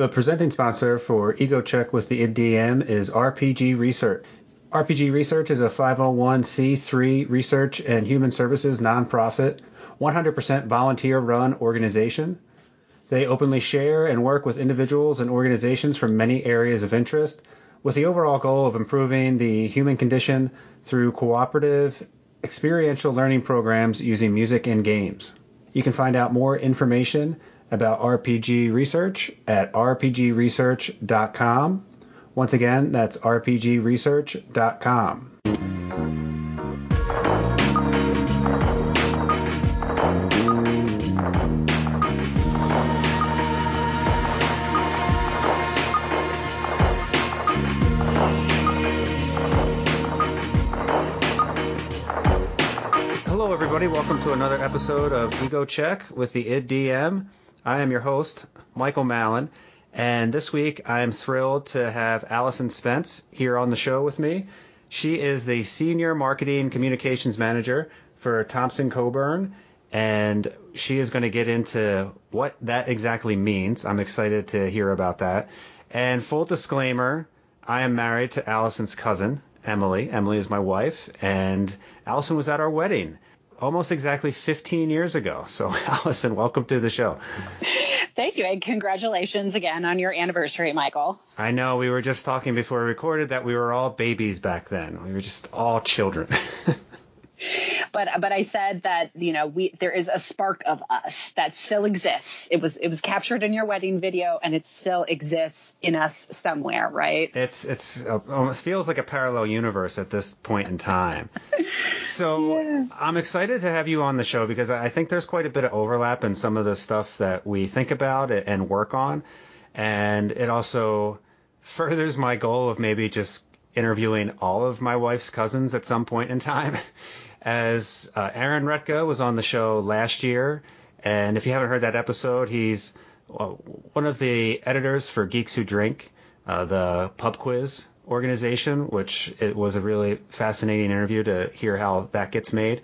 The presenting sponsor for Ego Check with the IDM is RPG Research. RPG Research is a 501c3 research and human services nonprofit, 100% volunteer run organization. They openly share and work with individuals and organizations from many areas of interest with the overall goal of improving the human condition through cooperative, experiential learning programs using music and games. You can find out more information about RPG Research at rpgresearch.com. Once again, that's rpgresearch.com. Hello, everybody. Welcome to another episode of Ego Check with the IDM. I am your host, Michael Mallon, and this week I am thrilled to have Allison Spence here on the show with me. She is the Senior Marketing Communications Manager for Thompson Coburn, and she is going to get into what that exactly means. I'm excited to hear about that. And full disclaimer, I am married to Allison's cousin, Emily. Emily is my wife, and Allison was at our wedding almost exactly 15 years ago. So, Allison, welcome to the show. Thank you. And congratulations again on your anniversary, Michael. I know we were just talking before we recorded that we were all babies back then. We were just all children. but but I said that you know we there is a spark of us that still exists. It was it was captured in your wedding video, and it still exists in us somewhere, right? It's it's uh, almost feels like a parallel universe at this point in time. so yeah. I'm excited to have you on the show because I think there's quite a bit of overlap in some of the stuff that we think about and work on, and it also furthers my goal of maybe just interviewing all of my wife's cousins at some point in time as uh, Aaron Retka was on the show last year. And if you haven't heard that episode, he's one of the editors for Geeks Who Drink, uh, the pub quiz organization, which it was a really fascinating interview to hear how that gets made.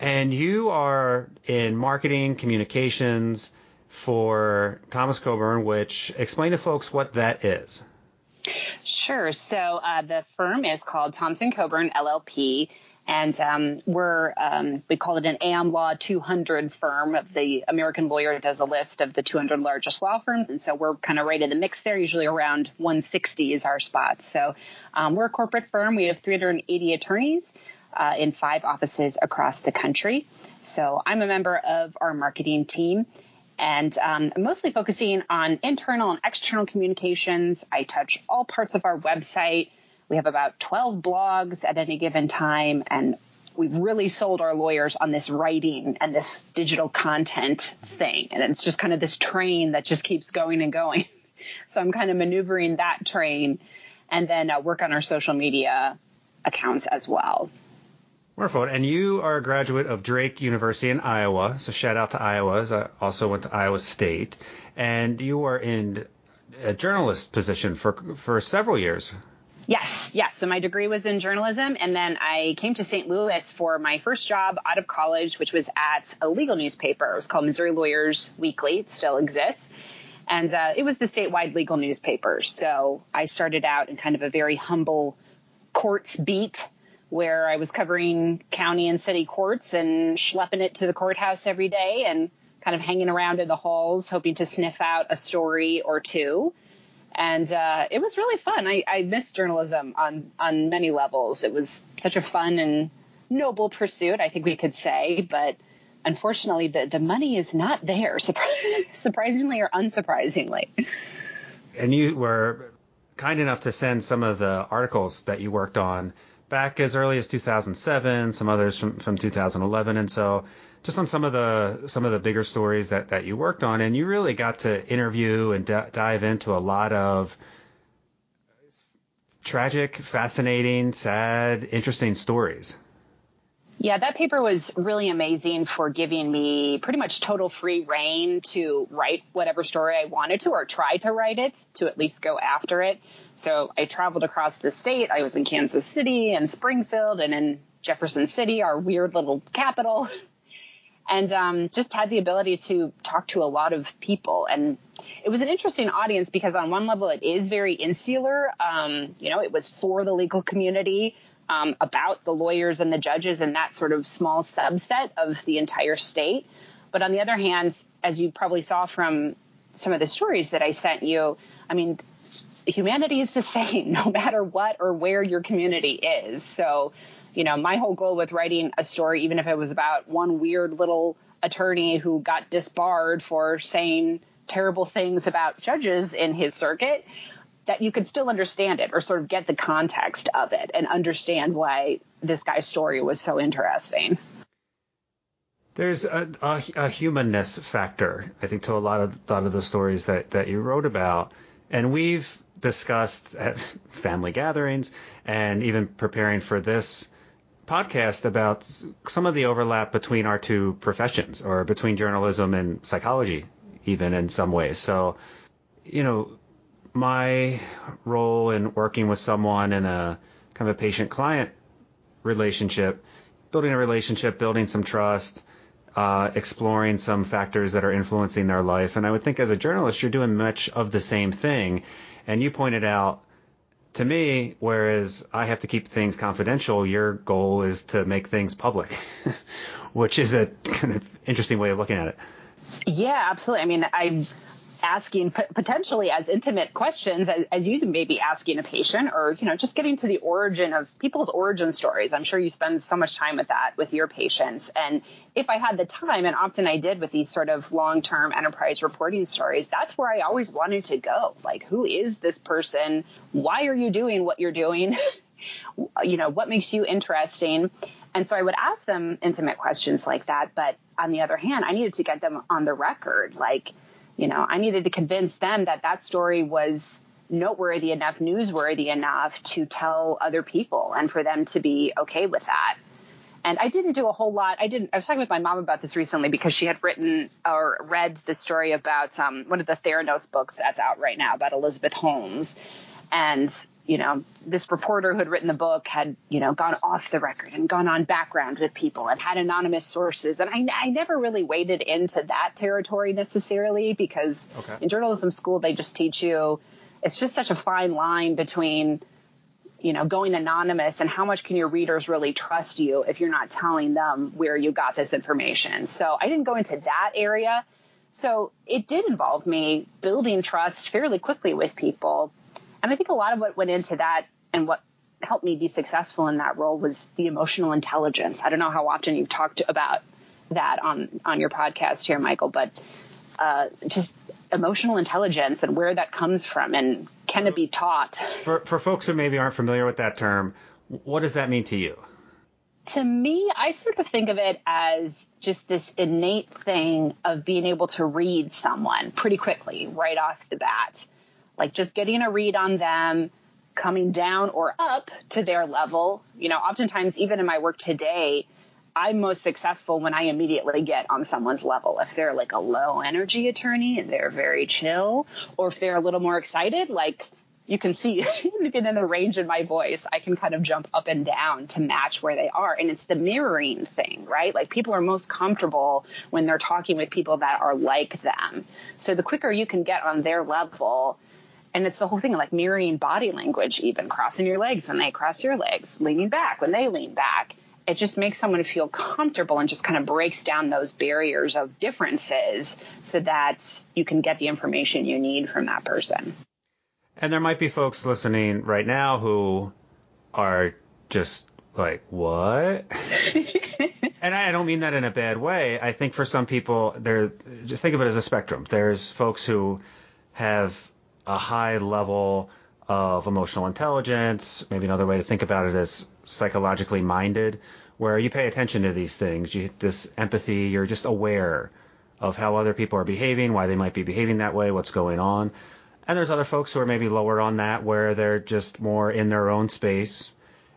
And you are in marketing communications for Thomas Coburn, which explain to folks what that is. Sure. So uh, the firm is called Thompson Coburn LLP and um, we're um, we call it an AM Law 200 firm. The American Lawyer does a list of the 200 largest law firms, and so we're kind of right in the mix there. Usually around 160 is our spot. So um, we're a corporate firm. We have 380 attorneys uh, in five offices across the country. So I'm a member of our marketing team. And um, mostly focusing on internal and external communications. I touch all parts of our website, we have about 12 blogs at any given time, and we've really sold our lawyers on this writing and this digital content thing. And it's just kind of this train that just keeps going and going. So I'm kind of maneuvering that train and then uh, work on our social media accounts as well. Wonderful. And you are a graduate of Drake University in Iowa. So shout out to Iowa. I also went to Iowa State. And you were in a journalist position for, for several years. Yes, yes. So my degree was in journalism, and then I came to St. Louis for my first job out of college, which was at a legal newspaper. It was called Missouri Lawyers Weekly. It still exists. And uh, it was the statewide legal newspaper. So I started out in kind of a very humble courts beat where I was covering county and city courts and schlepping it to the courthouse every day and kind of hanging around in the halls, hoping to sniff out a story or two and uh, it was really fun. I, I missed journalism on on many levels. It was such a fun and noble pursuit, I think we could say, but unfortunately, the the money is not there, surprisingly or unsurprisingly. And you were kind enough to send some of the articles that you worked on back as early as 2007, some others from, from 2011, and so just on some of the some of the bigger stories that that you worked on, and you really got to interview and d- dive into a lot of tragic, fascinating, sad, interesting stories. Yeah, that paper was really amazing for giving me pretty much total free rein to write whatever story I wanted to or try to write it to at least go after it. So I traveled across the state. I was in Kansas City and Springfield and in Jefferson City, our weird little capital. and um, just had the ability to talk to a lot of people. And it was an interesting audience because on one level it is very insular. Um, you know, it was for the legal community. Um, about the lawyers and the judges and that sort of small subset of the entire state. But on the other hand, as you probably saw from some of the stories that I sent you, I mean, humanity is the same no matter what or where your community is. So, you know, my whole goal with writing a story, even if it was about one weird little attorney who got disbarred for saying terrible things about judges in his circuit, that you could still understand it or sort of get the context of it and understand why this guy's story was so interesting. There's a, a, a humanness factor, I think, to a lot of lot of the stories that, that you wrote about, and we've discussed at family gatherings and even preparing for this podcast about some of the overlap between our two professions or between journalism and psychology, even in some ways. So, you know, my role in working with someone in a kind of a patient client relationship, building a relationship, building some trust, uh, exploring some factors that are influencing their life. And I would think as a journalist, you're doing much of the same thing. And you pointed out to me, whereas I have to keep things confidential, your goal is to make things public, which is a kind of interesting way of looking at it. Yeah, absolutely. I mean, I asking potentially as intimate questions as, as you may be asking a patient or you know just getting to the origin of people's origin stories. I'm sure you spend so much time with that with your patients. And if i had the time and often i did with these sort of long-term enterprise reporting stories that's where i always wanted to go. Like who is this person? Why are you doing what you're doing? You know what makes you interesting? And so I would ask them intimate questions like that. But on the other hand, I needed to get them on the record. Like, you know, I needed to convince them that that story was noteworthy enough, newsworthy enough to tell other people and for them to be okay with that. And I didn't do a whole lot. I didn't. I was talking with my mom about this recently because she had written or read the story about um, one of the Theranos books that's out right now about Elizabeth Holmes, and you know, this reporter who had written the book had, you know, gone off the record and gone on background with people and had anonymous sources. And I, I never really waded into that territory necessarily because okay. in journalism school, they just teach you it's just such a fine line between, you know, going anonymous and how much can your readers really trust you if you're not telling them where you got this information. So I didn't go into that area. So it did involve me building trust fairly quickly with people and I think a lot of what went into that and what helped me be successful in that role was the emotional intelligence. I don't know how often you've talked about that on on your podcast here, Michael, but uh, just emotional intelligence and where that comes from and can it be taught? For for folks who maybe aren't familiar with that term, what does that mean to you? To me, I sort of think of it as just this innate thing of being able to read someone pretty quickly right off the bat like just getting a read on them, coming down or up to their level. You know, oftentimes, even in my work today, I'm most successful when I immediately get on someone's level. If they're like a low energy attorney and they're very chill, or if they're a little more excited, like you can see even in the range in my voice, I can kind of jump up and down to match where they are. And it's the mirroring thing, right? Like people are most comfortable when they're talking with people that are like them. So the quicker you can get on their level, and it's the whole thing like mirroring body language, even crossing your legs when they cross your legs, leaning back when they lean back. It just makes someone feel comfortable and just kind of breaks down those barriers of differences so that you can get the information you need from that person. And there might be folks listening right now who are just like, what? and I don't mean that in a bad way. I think for some people, there, just think of it as a spectrum. There's folks who have a high level of emotional intelligence. Maybe another way to think about it is psychologically minded, where you pay attention to these things. You this empathy. You're just aware of how other people are behaving, why they might be behaving that way, what's going on. And there's other folks who are maybe lower on that, where they're just more in their own space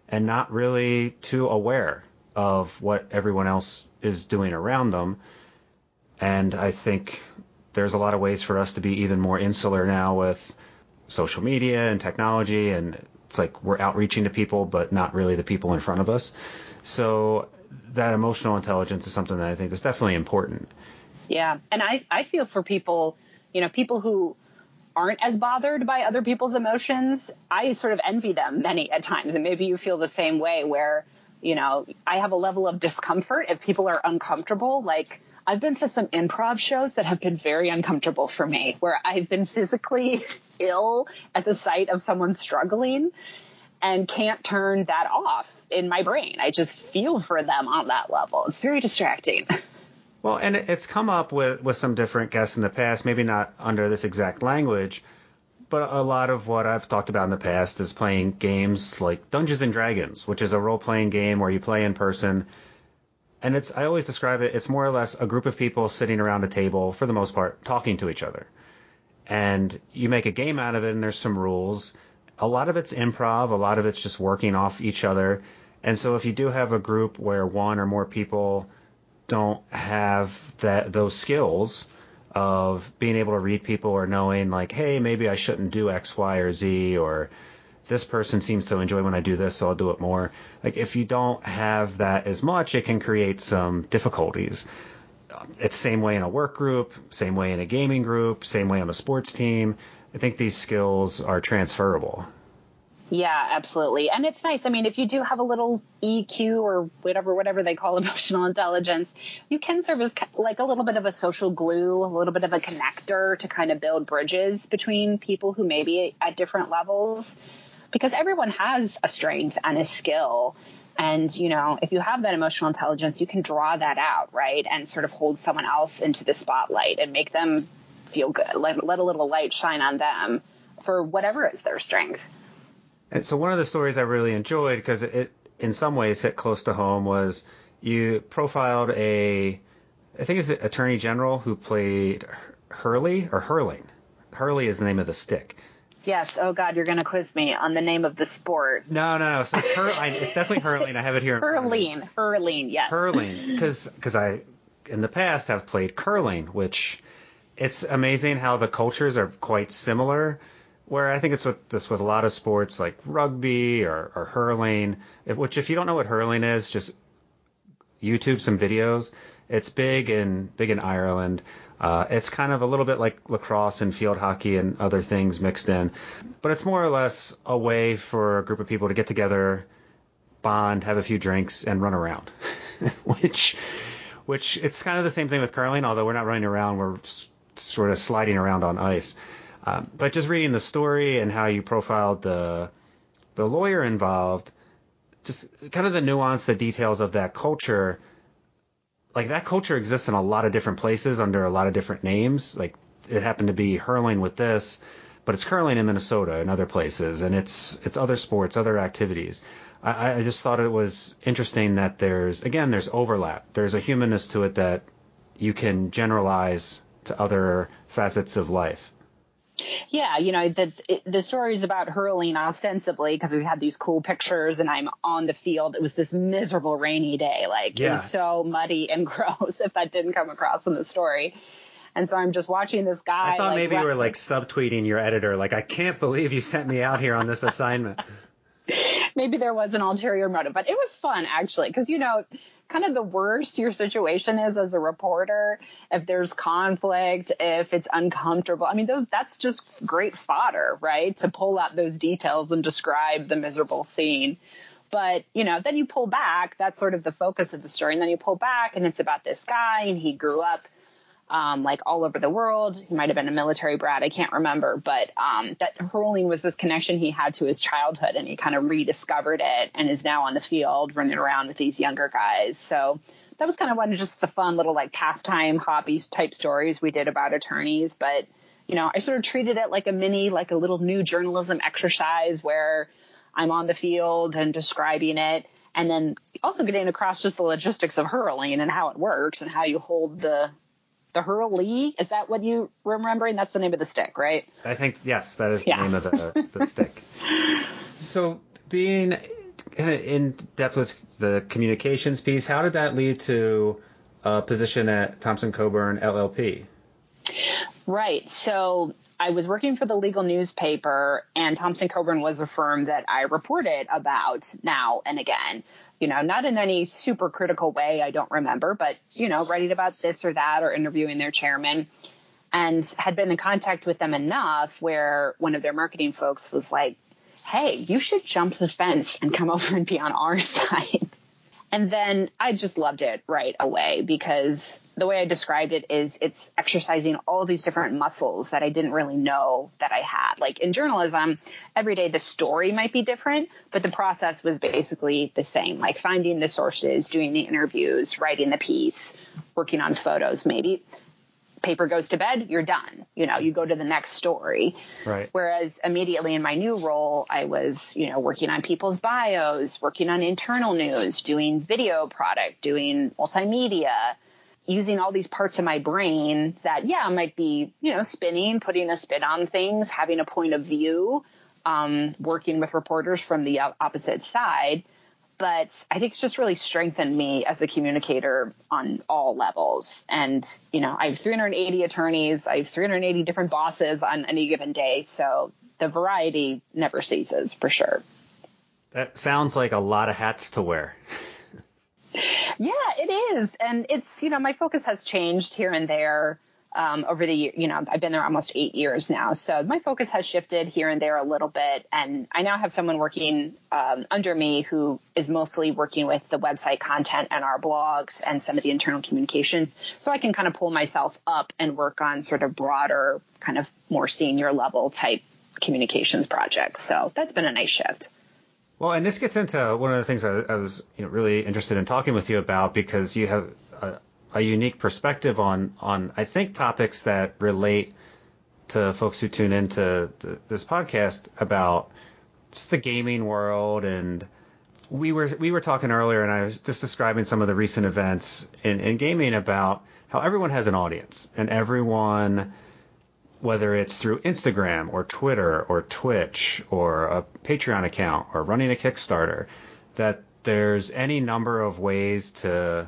and not really too aware of what everyone else is doing around them. And I think there's a lot of ways for us to be even more insular now with social media and technology and it's like we're outreaching to people, but not really the people in front of us. So that emotional intelligence is something that I think is definitely important. Yeah. And I, I feel for people, you know, people who aren't as bothered by other people's emotions. I sort of envy them many at times. And maybe you feel the same way where, you know, I have a level of discomfort if people are uncomfortable. Like, I've been to some improv shows that have been very uncomfortable for me, where I've been physically ill at the sight of someone struggling and can't turn that off in my brain. I just feel for them on that level. It's very distracting. Well, and it's come up with, with some different guests in the past, maybe not under this exact language, but a lot of what I've talked about in the past is playing games like Dungeons and Dragons, which is a role playing game where you play in person and it's I always describe it. It's more or less a group of people sitting around a table for the most part, talking to each other, and you make a game out of it. And there's some rules. A lot of it's improv. A lot of it's just working off each other. And so if you do have a group where one or more people don't have that those skills of being able to read people or knowing like, hey, maybe I shouldn't do X, Y, or Z, or this person seems to enjoy when I do this, so I'll do it more. Like if you don't have that as much, it can create some difficulties. It's same way in a work group, same way in a gaming group, same way on a sports team. I think these skills are transferable. Yeah, absolutely. And it's nice. I mean, if you do have a little EQ or whatever, whatever they call emotional intelligence, you can serve as like a little bit of a social glue, a little bit of a connector to kind of build bridges between people who may be at different levels because everyone has a strength and a skill. And, you know, if you have that emotional intelligence, you can draw that out, right? And sort of hold someone else into the spotlight and make them feel good. Let, let a little light shine on them for whatever is their strength. And so one of the stories I really enjoyed because it, in some ways hit close to home was you profiled a, I think it's the attorney general who played Hurley or Hurling. Hurley is the name of the stick. Yes. Oh God, you're going to quiz me on the name of the sport. No, no, no. So it's, hur- I, it's definitely hurling. I have it here. hurling, hurling. Yes. Hurling, because because I in the past have played curling, which it's amazing how the cultures are quite similar. Where I think it's with this with a lot of sports like rugby or, or hurling, which if you don't know what hurling is, just YouTube some videos. It's big in big in Ireland. Uh, it's kind of a little bit like lacrosse and field hockey and other things mixed in, but it's more or less a way for a group of people to get together, bond, have a few drinks, and run around. which, which it's kind of the same thing with curling, although we're not running around, we're sort of sliding around on ice. Um, but just reading the story and how you profiled the the lawyer involved, just kind of the nuance, the details of that culture like that culture exists in a lot of different places under a lot of different names. Like it happened to be hurling with this, but it's curling in Minnesota and other places, and it's it's other sports, other activities. I, I just thought it was interesting that there's again there's overlap. There's a humanness to it that you can generalize to other facets of life. Yeah, you know, the the story is about hurling ostensibly because we had these cool pictures and I'm on the field. It was this miserable rainy day. Like yeah. it was so muddy and gross if that didn't come across in the story. And so I'm just watching this guy. I thought like, maybe you were like subtweeting your editor. Like, I can't believe you sent me out here on this assignment. maybe there was an ulterior motive, but it was fun actually because you know kind of the worse your situation is as a reporter, if there's conflict, if it's uncomfortable. I mean, those that's just great fodder, right? To pull out those details and describe the miserable scene. But, you know, then you pull back, that's sort of the focus of the story. And then you pull back and it's about this guy and he grew up um, like all over the world. He might have been a military brat. I can't remember, but um, that hurling was this connection he had to his childhood, and he kind of rediscovered it and is now on the field running around with these younger guys. So that was kind of one of just the fun little like pastime hobbies type stories we did about attorneys. But you know, I sort of treated it like a mini, like a little new journalism exercise where I'm on the field and describing it and then also getting across just the logistics of hurling and how it works and how you hold the the Hurley. Is that what you remembering? That's the name of the stick, right? I think yes, that is the name of the the stick. So being kind of in depth with the communications piece, how did that lead to a position at Thompson Coburn LLP? Right. So I was working for the legal newspaper, and Thompson Coburn was a firm that I reported about now and again. You know, not in any super critical way, I don't remember, but, you know, writing about this or that or interviewing their chairman. And had been in contact with them enough where one of their marketing folks was like, hey, you should jump the fence and come over and be on our side. And then I just loved it right away because the way I described it is it's exercising all these different muscles that I didn't really know that I had. Like in journalism, every day the story might be different, but the process was basically the same. Like finding the sources, doing the interviews, writing the piece, working on photos maybe paper goes to bed, you're done. You know, you go to the next story. Right. Whereas immediately in my new role, I was, you know, working on people's bios, working on internal news, doing video product, doing multimedia, using all these parts of my brain that, yeah, might be, you know, spinning, putting a spin on things, having a point of view, um, working with reporters from the opposite side but I think it's just really strengthened me as a communicator on all levels. And, you know, I have 380 attorneys, I have 380 different bosses on any given day. So the variety never ceases for sure. That sounds like a lot of hats to wear. yeah, it is. And it's, you know, my focus has changed here and there um, over the year. You know, I've been there almost eight years now, so my focus has shifted here and there a little bit. And I now have someone working um, under me who is mostly working with the website content and our blogs and some of the internal communications, so I can kind of pull myself up and work on sort of broader, kind of more senior level type communications projects. So that's been a nice shift. Well, and this gets into one of the things I, I was you know, really interested in talking with you about because you have a, unique perspective on on I think topics that relate to folks who tune into this podcast about just the gaming world and we were we were talking earlier and I was just describing some of the recent events in, in gaming about how everyone has an audience and everyone whether it's through Instagram or Twitter or Twitch or a Patreon account or running a Kickstarter that there's any number of ways to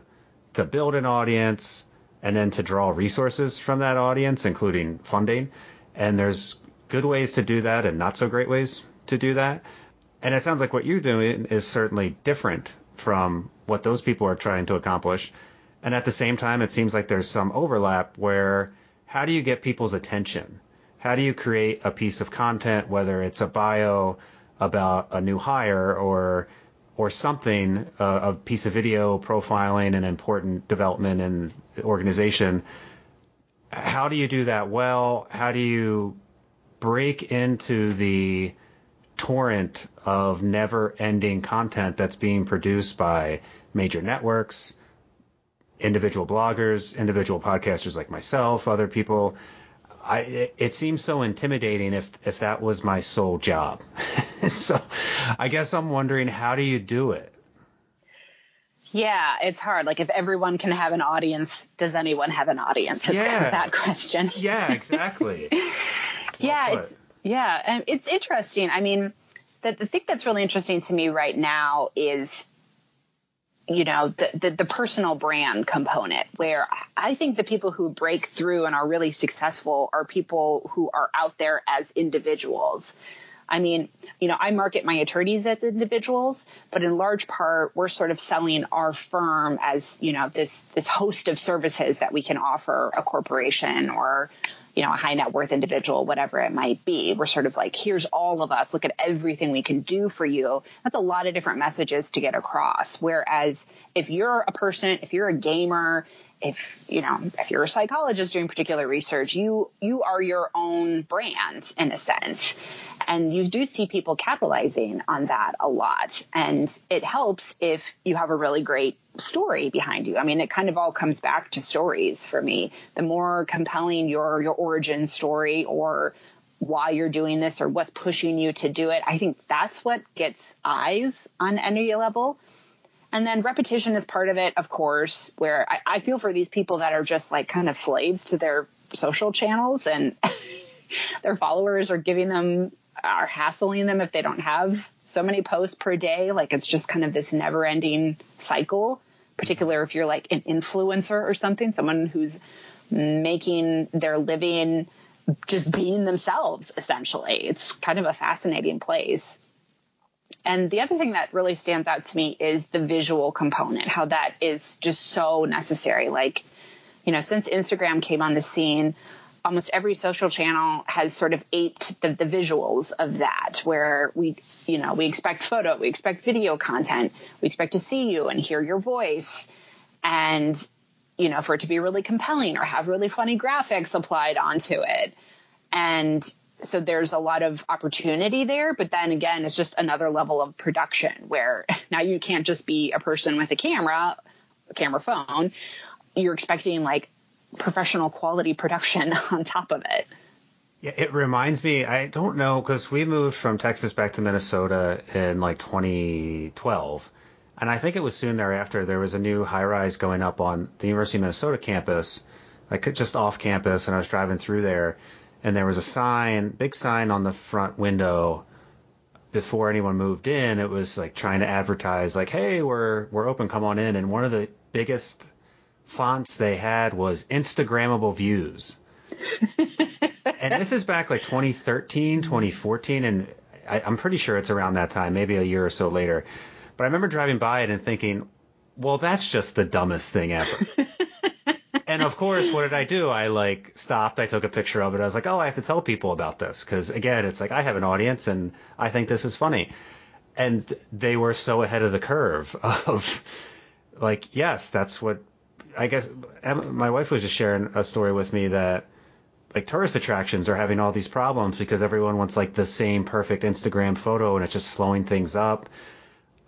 to build an audience and then to draw resources from that audience, including funding. And there's good ways to do that and not so great ways to do that. And it sounds like what you're doing is certainly different from what those people are trying to accomplish. And at the same time, it seems like there's some overlap where how do you get people's attention? How do you create a piece of content, whether it's a bio about a new hire or or something, uh, a piece of video profiling an important development in organization. How do you do that well? How do you break into the torrent of never ending content that's being produced by major networks, individual bloggers, individual podcasters like myself, other people? I, it, it seems so intimidating if if that was my sole job. so I guess I'm wondering how do you do it? Yeah, it's hard. Like if everyone can have an audience, does anyone have an audience? It's yeah. kind of that question. Yeah, exactly. yeah, it's yeah, and it's interesting. I mean, the the thing that's really interesting to me right now is you know the, the, the personal brand component where i think the people who break through and are really successful are people who are out there as individuals. I mean you know i market my attorneys as individuals but in large part we're sort of selling our firm as you know this this host of services that we can offer a corporation or you know, a high net worth individual, whatever it might be. We're sort of like, here's all of us. Look at everything we can do for you. That's a lot of different messages to get across. Whereas if you're a person, if you're a gamer, if you know if you're a psychologist doing particular research you you are your own brand in a sense. And you do see people capitalizing on that a lot. And it helps if you have a really great story behind you. I mean it kind of all comes back to stories for me. The more compelling your your origin story or why you're doing this or what's pushing you to do it i think that's what gets eyes on any level and then repetition is part of it, of course, where I, I feel for these people that are just like kind of slaves to their social channels and their followers are giving them are hassling them if they don't have so many posts per day. Like it's just kind of this never ending cycle, particularly if you're like an influencer or something, someone who's making their living just being themselves essentially. It's kind of a fascinating place. And the other thing that really stands out to me is the visual component, how that is just so necessary. Like, you know, since Instagram came on the scene, almost every social channel has sort of aped the, the, visuals of that where we you know we expect photo we expect video content we expect to see you and hear your voice and you know for it to be really compelling or have really funny graphics applied onto it and so there's a lot of opportunity there but then again it's just another level of production where now you can't just be a person with a camera a camera phone you're expecting like professional quality production on top of it. Yeah, it reminds me, I don't know, because we moved from Texas back to Minnesota in like 2012. And I think it was soon thereafter there was a new high rise going up on the University of Minnesota campus, like just off campus. And I was driving through there, and there was a sign, big sign on the front window before anyone moved in. It was like trying to advertise, like, hey, we're, we're open, come on in. And one of the biggest fonts they had was Instagrammable views. and this is back like 2013, 2014, and I, I'm pretty sure it's around that time, maybe a year or so later. But I remember driving by it and thinking, well, that's just the dumbest thing ever. and of course, what did I do? I like stopped. I took a picture of it. I was like, oh, I have to tell people about this because again, it's like I have an audience and I think this is funny. And they were so ahead of the curve of like, yes, that's what I guess my wife was just sharing a story with me that like tourist attractions are having all these problems because everyone wants like the same perfect Instagram photo and it's just slowing things up.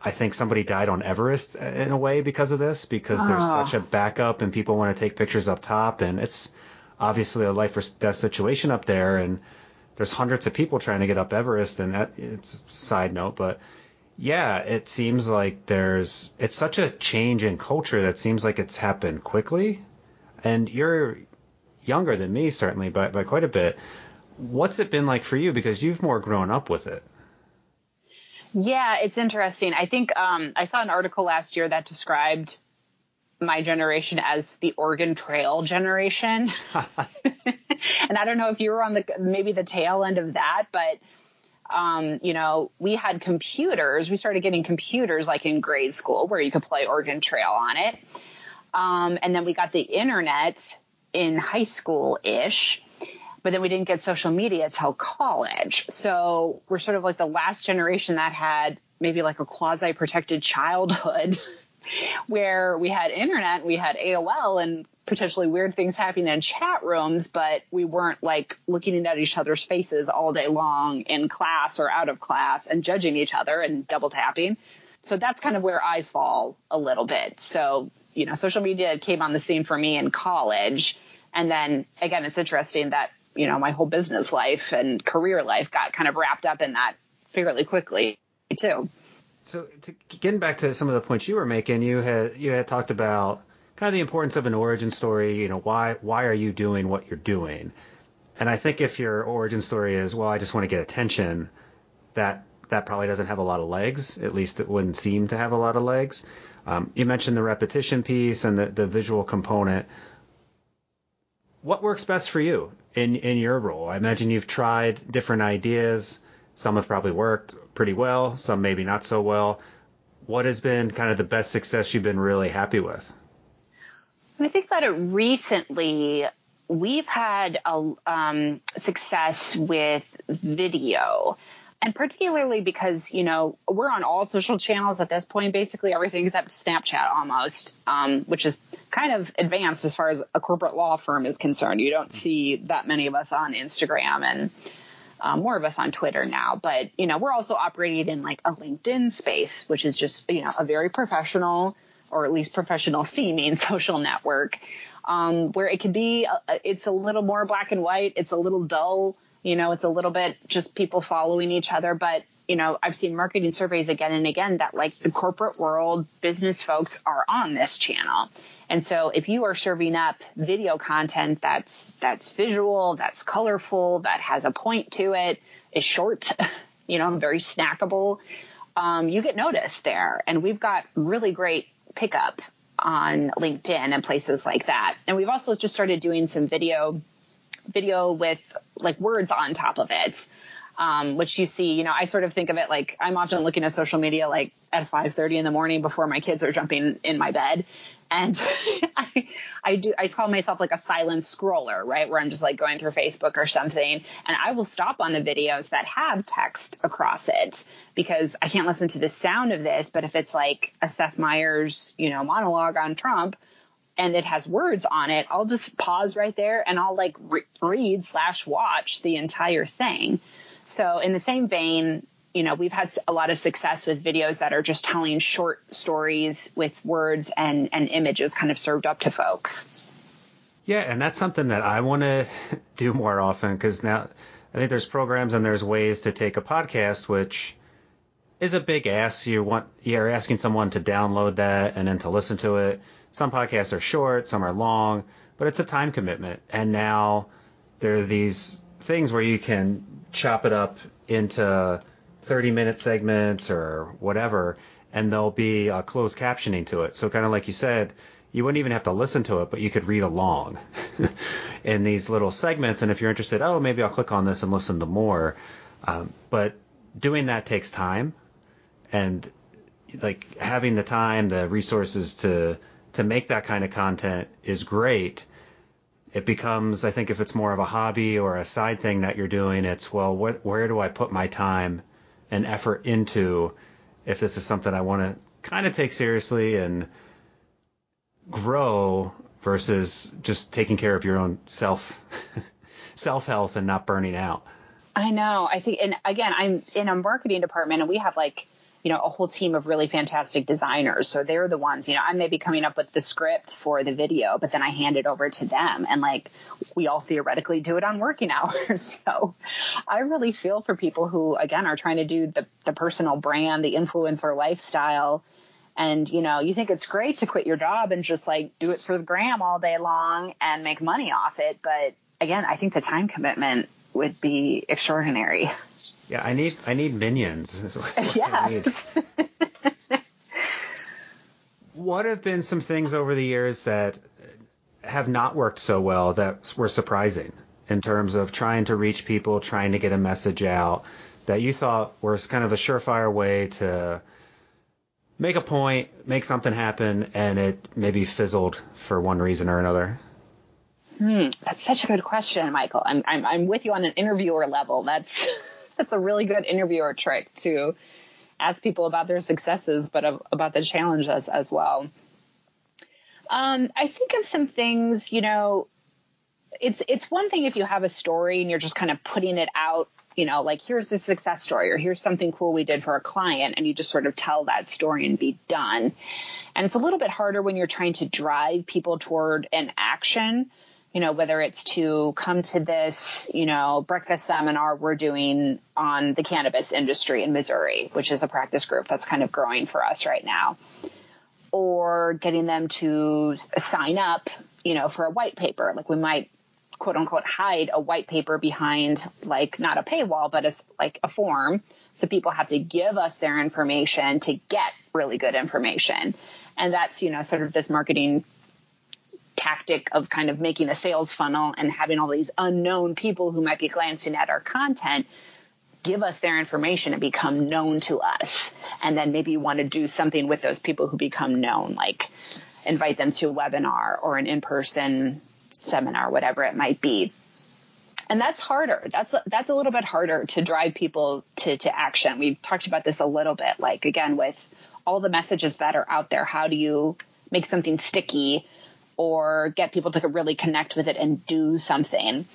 I think somebody died on Everest in a way because of this because oh. there's ah. such a backup and people want to take pictures up top and it's obviously a life or death situation up there and there's hundreds of people trying to get up Everest and that it's side note but yeah, it seems like there's it's such a change in culture that seems like it's happened quickly. And you're younger than me certainly by by quite a bit. What's it been like for you because you've more grown up with it? Yeah, it's interesting. I think um, I saw an article last year that described my generation as the Oregon Trail generation. and I don't know if you were on the maybe the tail end of that, but um, you know, we had computers. We started getting computers like in grade school where you could play Oregon Trail on it. Um, and then we got the internet in high school ish, but then we didn't get social media till college. So we're sort of like the last generation that had maybe like a quasi protected childhood where we had internet, we had AOL and potentially weird things happening in chat rooms, but we weren't like looking at each other's faces all day long in class or out of class and judging each other and double tapping. So that's kind of where I fall a little bit. So, you know, social media came on the scene for me in college. And then again, it's interesting that, you know, my whole business life and career life got kind of wrapped up in that fairly quickly too. So to, getting back to some of the points you were making, you had, you had talked about kind of the importance of an origin story. You know, why why are you doing what you're doing? And I think if your origin story is, well, I just want to get attention, that that probably doesn't have a lot of legs. At least it wouldn't seem to have a lot of legs. Um, you mentioned the repetition piece and the, the visual component. What works best for you in in your role? I imagine you've tried different ideas. Some have probably worked pretty well. Some maybe not so well. What has been kind of the best success you've been really happy with? When I think about it recently, we've had a um, success with video. And particularly because, you know, we're on all social channels at this point, basically everything except Snapchat almost, um, which is kind of advanced as far as a corporate law firm is concerned. You don't see that many of us on Instagram and um, more of us on Twitter now. But, you know, we're also operating in like a LinkedIn space, which is just, you know, a very professional, or at least professional seeming social network, um, where it can be, uh, it's a little more black and white. It's a little dull. You know, it's a little bit just people following each other. But, you know, I've seen marketing surveys again and again that like the corporate world, business folks are on this channel. And so if you are serving up video content that's, that's visual, that's colorful, that has a point to it, is short, you know, very snackable, um, you get noticed there. And we've got really great pickup on LinkedIn and places like that. And we've also just started doing some video video with like words on top of it. Um, which you see, you know, I sort of think of it like I'm often looking at social media like at 5:30 in the morning before my kids are jumping in my bed, and I, I do, I call myself like a silent scroller, right? Where I'm just like going through Facebook or something and I will stop on the videos that have text across it because I can't listen to the sound of this. But if it's like a Seth Meyers, you know, monologue on Trump, and it has words on it, I'll just pause right there and I'll like re- read slash watch the entire thing. So in the same vein, you know, we've had a lot of success with videos that are just telling short stories with words and, and images kind of served up to folks. Yeah, and that's something that I want to do more often because now I think there's programs and there's ways to take a podcast, which is a big ask. You want you're asking someone to download that and then to listen to it. Some podcasts are short, some are long, but it's a time commitment. And now there are these things where you can chop it up into 30 minute segments or whatever, and there'll be closed captioning to it. So kind of like you said, you wouldn't even have to listen to it, but you could read along in these little segments. And if you're interested, oh, maybe I'll click on this and listen to more. Um, but doing that takes time, and like having the time, the resources to to make that kind of content is great. It becomes, I think, if it's more of a hobby or a side thing that you're doing, it's well, what, where do I put my time and effort into if this is something I want to kind of take seriously and grow versus just taking care of your own self self health and not burning out. I know. I think, and again, I'm in a marketing department, and we have like you know, a whole team of really fantastic designers. So they're the ones, you know, I may be coming up with the script for the video, but then I hand it over to them and like we all theoretically do it on working hours. so I really feel for people who again are trying to do the, the personal brand, the influencer lifestyle. And, you know, you think it's great to quit your job and just like do it for the gram all day long and make money off it. But again, I think the time commitment would be extraordinary. Yeah, I need I need minions. yeah. Need. what have been some things over the years that have not worked so well that were surprising in terms of trying to reach people, trying to get a message out that you thought was kind of a surefire way to make a point, make something happen, and it maybe fizzled for one reason or another? Hmm, that's such a good question, Michael. I'm, I'm, I'm with you on an interviewer level. That's, that's a really good interviewer trick to ask people about their successes, but about the challenges as well. Um, I think of some things, you know, it's, it's one thing if you have a story and you're just kind of putting it out, you know, like here's a success story or here's something cool we did for a client and you just sort of tell that story and be done. And it's a little bit harder when you're trying to drive people toward an action you know, whether it's to come to this, you know, breakfast seminar we're doing on the cannabis industry in Missouri, which is a practice group that's kind of growing for us right now, or getting them to sign up, you know, for a white paper. Like we might quote unquote hide a white paper behind like not a paywall, but as like a form. So people have to give us their information to get really good information. And that's, you know, sort of this marketing tactic of kind of making a sales funnel and having all these unknown people who might be glancing at our content give us their information and become known to us. And then maybe you want to do something with those people who become known, like invite them to a webinar or an in-person seminar, whatever it might be. And that's harder. That's, that's a little bit harder to drive people to, to action. We've talked about this a little bit, like again, with all the messages that are out there, how do you make something sticky or get people to really connect with it and do something.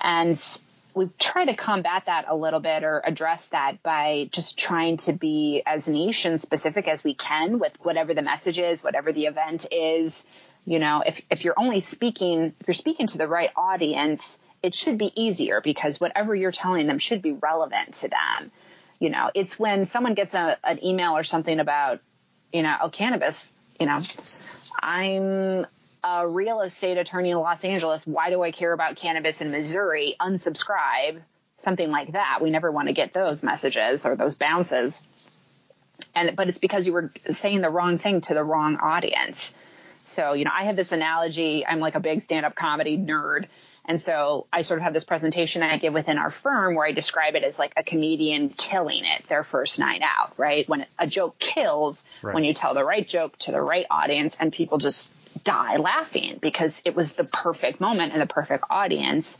And we try to combat that a little bit or address that by just trying to be as niche and specific as we can with whatever the message is, whatever the event is. You know, if, if you're only speaking, if you're speaking to the right audience, it should be easier because whatever you're telling them should be relevant to them. You know, it's when someone gets a, an email or something about, you know, oh, cannabis, you know, I'm a real estate attorney in Los Angeles. Why do I care about cannabis in Missouri? Unsubscribe, something like that. We never want to get those messages or those bounces. And, but it's because you were saying the wrong thing to the wrong audience. So, you know, I have this analogy. I'm like a big stand up comedy nerd. And so I sort of have this presentation I give within our firm where I describe it as like a comedian killing it their first night out, right? When a joke kills, right. when you tell the right joke to the right audience and people just die laughing because it was the perfect moment and the perfect audience.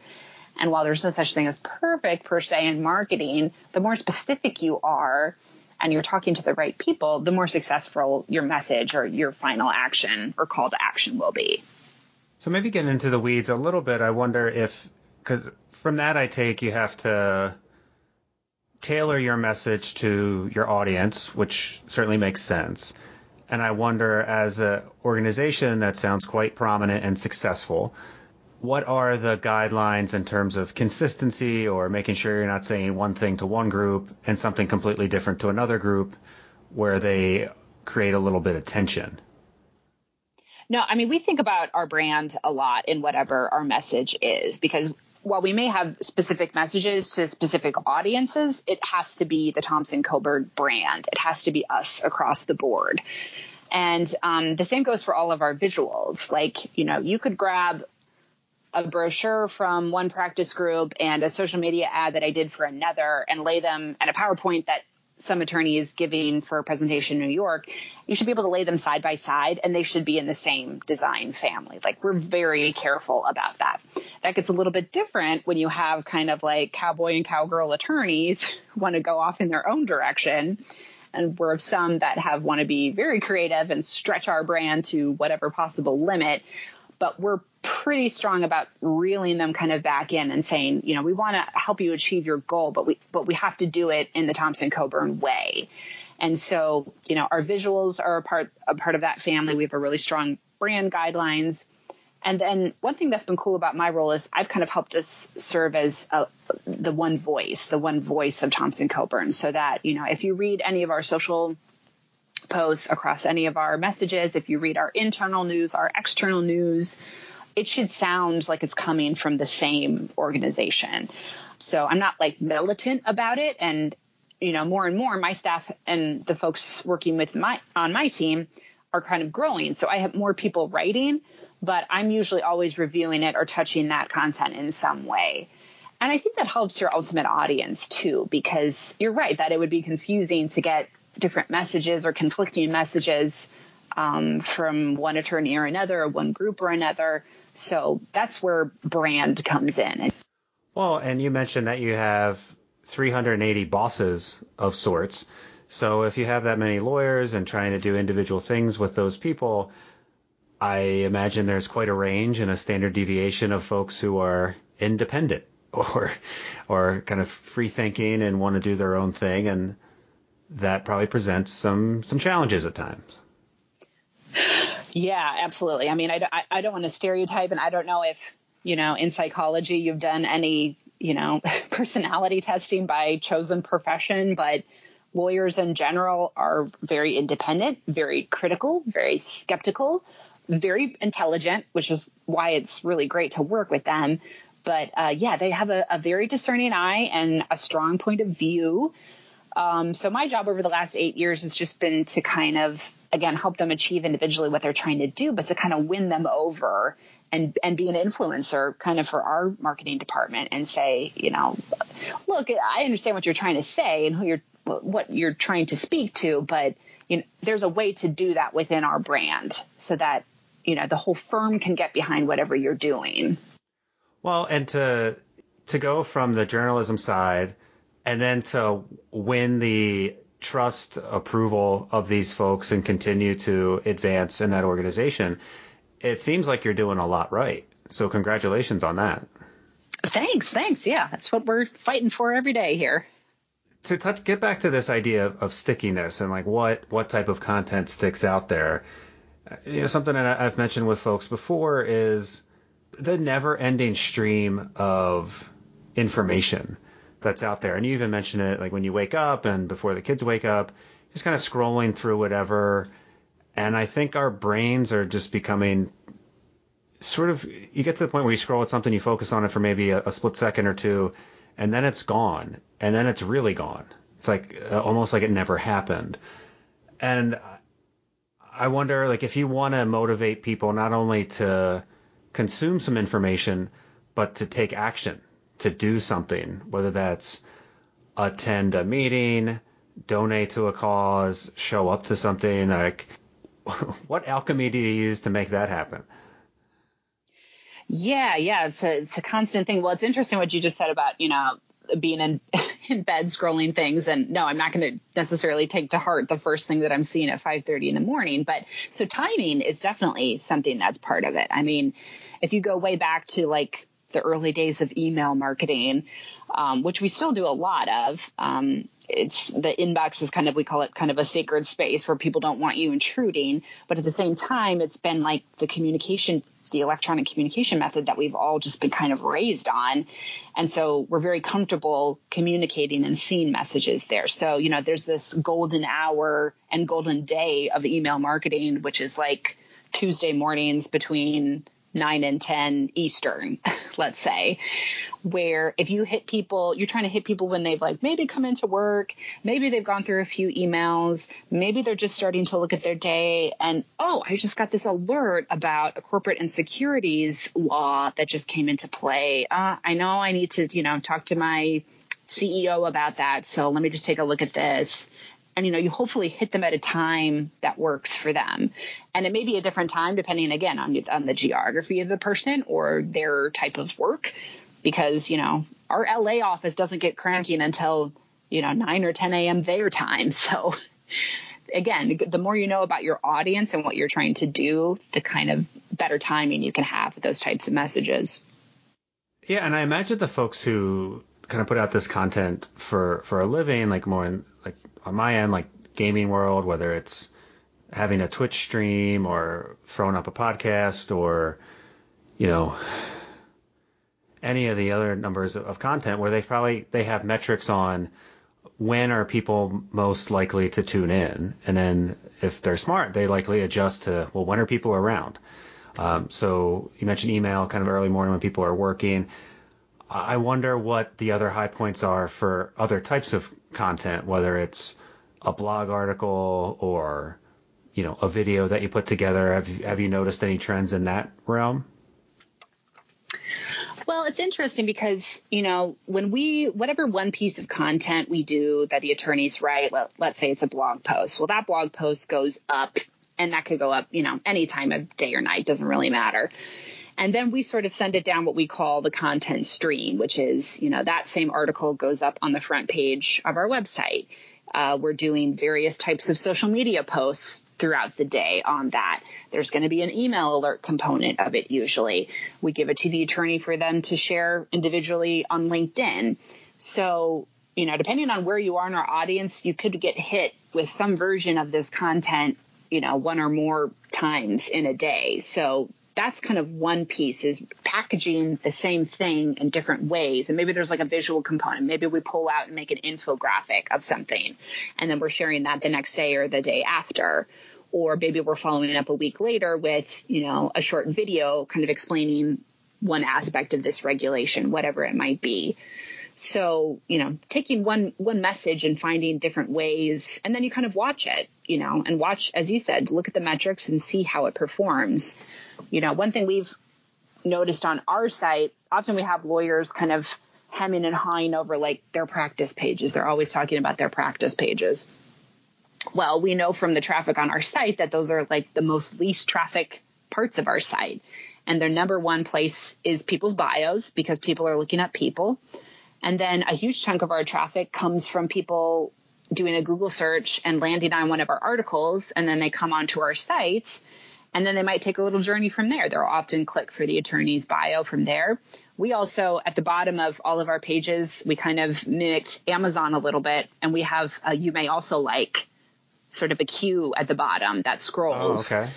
And while there's no such thing as perfect per se in marketing, the more specific you are and you're talking to the right people, the more successful your message or your final action or call to action will be. So maybe getting into the weeds a little bit, I wonder if, because from that I take you have to tailor your message to your audience, which certainly makes sense. And I wonder, as an organization that sounds quite prominent and successful, what are the guidelines in terms of consistency or making sure you're not saying one thing to one group and something completely different to another group where they create a little bit of tension? No, I mean, we think about our brand a lot in whatever our message is because while we may have specific messages to specific audiences, it has to be the Thompson Coburn brand. It has to be us across the board. And um, the same goes for all of our visuals. Like, you know, you could grab a brochure from one practice group and a social media ad that I did for another and lay them and a PowerPoint that some attorney is giving for a presentation in New York, you should be able to lay them side by side and they should be in the same design family. Like we're very careful about that. That gets a little bit different when you have kind of like cowboy and cowgirl attorneys who want to go off in their own direction. And we're of some that have want to be very creative and stretch our brand to whatever possible limit. But we're pretty strong about reeling them kind of back in and saying, you know, we want to help you achieve your goal, but we but we have to do it in the Thompson Coburn way. And so, you know, our visuals are a part a part of that family. We have a really strong brand guidelines. And then one thing that's been cool about my role is I've kind of helped us serve as a, the one voice, the one voice of Thompson Coburn, so that you know if you read any of our social posts across any of our messages, if you read our internal news, our external news, it should sound like it's coming from the same organization. So I'm not like militant about it. And, you know, more and more my staff and the folks working with my, on my team are kind of growing. So I have more people writing, but I'm usually always reviewing it or touching that content in some way. And I think that helps your ultimate audience too, because you're right that it would be confusing to get different messages or conflicting messages um, from one attorney or another, or one group or another. So that's where brand comes in. Well, and you mentioned that you have 380 bosses of sorts. So if you have that many lawyers and trying to do individual things with those people, I imagine there's quite a range and a standard deviation of folks who are independent or or kind of free thinking and want to do their own thing and that probably presents some some challenges at times. Yeah, absolutely. I mean, I, I, I don't want to stereotype, and I don't know if, you know, in psychology you've done any, you know, personality testing by chosen profession, but lawyers in general are very independent, very critical, very skeptical, very intelligent, which is why it's really great to work with them. But uh, yeah, they have a, a very discerning eye and a strong point of view. Um, so my job over the last eight years has just been to kind of again help them achieve individually what they're trying to do, but to kind of win them over and and be an influencer kind of for our marketing department and say, you know, look, I understand what you're trying to say and who you're what you're trying to speak to, but you know, there's a way to do that within our brand so that you know the whole firm can get behind whatever you're doing. Well, and to to go from the journalism side and then to win the trust approval of these folks and continue to advance in that organization, it seems like you're doing a lot right. So congratulations on that. Thanks, thanks. Yeah, that's what we're fighting for every day here. To touch, get back to this idea of, of stickiness and like what what type of content sticks out there. You know, something that I've mentioned with folks before is the never-ending stream of information that's out there. And you even mentioned it like when you wake up and before the kids wake up, just kind of scrolling through whatever. And I think our brains are just becoming sort of, you get to the point where you scroll at something, you focus on it for maybe a, a split second or two, and then it's gone. And then it's really gone. It's like uh, almost like it never happened. And I wonder, like, if you want to motivate people not only to consume some information, but to take action, to do something, whether that's attend a meeting, donate to a cause, show up to something. Like, what alchemy do you use to make that happen? Yeah, yeah, it's a it's a constant thing. Well, it's interesting what you just said about you know being in in bed scrolling things and no i'm not going to necessarily take to heart the first thing that i'm seeing at 5.30 in the morning but so timing is definitely something that's part of it i mean if you go way back to like the early days of email marketing um, which we still do a lot of um, it's the inbox is kind of we call it kind of a sacred space where people don't want you intruding but at the same time it's been like the communication the electronic communication method that we've all just been kind of raised on. And so we're very comfortable communicating and seeing messages there. So, you know, there's this golden hour and golden day of email marketing, which is like Tuesday mornings between 9 and 10 Eastern, let's say, where if you hit people, you're trying to hit people when they've like maybe come into work, maybe they've gone through a few emails, maybe they're just starting to look at their day and, oh, I just got this alert about a corporate and securities law that just came into play. Uh, I know I need to, you know, talk to my CEO about that. So let me just take a look at this and you know you hopefully hit them at a time that works for them and it may be a different time depending again on, on the geography of the person or their type of work because, you know, our LA office doesn't get cranking until, you know, 9 or 10 a.m. their time. So again, the more you know about your audience and what you're trying to do, the kind of better timing you can have with those types of messages. Yeah, and I imagine the folks who kind of put out this content for for a living, like more in like on my end, like gaming world, whether it's having a Twitch stream or throwing up a podcast or you know any of the other numbers of content where they probably they have metrics on when are people most likely to tune in. And then if they're smart they likely adjust to well when are people around? Um, so you mentioned email kind of early morning when people are working i wonder what the other high points are for other types of content whether it's a blog article or you know a video that you put together have you, have you noticed any trends in that realm well, it's interesting because, you know, when we, whatever one piece of content we do that the attorneys write, let, let's say it's a blog post. Well, that blog post goes up and that could go up, you know, any time of day or night, doesn't really matter. And then we sort of send it down what we call the content stream, which is, you know, that same article goes up on the front page of our website. Uh, we're doing various types of social media posts throughout the day on that. There's going to be an email alert component of it usually. We give it to the attorney for them to share individually on LinkedIn. So, you know, depending on where you are in our audience, you could get hit with some version of this content, you know, one or more times in a day. So that's kind of one piece is packaging the same thing in different ways. And maybe there's like a visual component. Maybe we pull out and make an infographic of something and then we're sharing that the next day or the day after or maybe we're following up a week later with, you know, a short video kind of explaining one aspect of this regulation, whatever it might be. So, you know, taking one one message and finding different ways and then you kind of watch it, you know, and watch as you said, look at the metrics and see how it performs. You know, one thing we've noticed on our site, often we have lawyers kind of hemming and hawing over like their practice pages. They're always talking about their practice pages well, we know from the traffic on our site that those are like the most least traffic parts of our site. And their number one place is people's bios because people are looking at people. And then a huge chunk of our traffic comes from people doing a Google search and landing on one of our articles. And then they come onto our site and then they might take a little journey from there. They'll often click for the attorney's bio from there. We also, at the bottom of all of our pages, we kind of mimicked Amazon a little bit and we have a, you may also like sort of a queue at the bottom that scrolls. Oh, okay.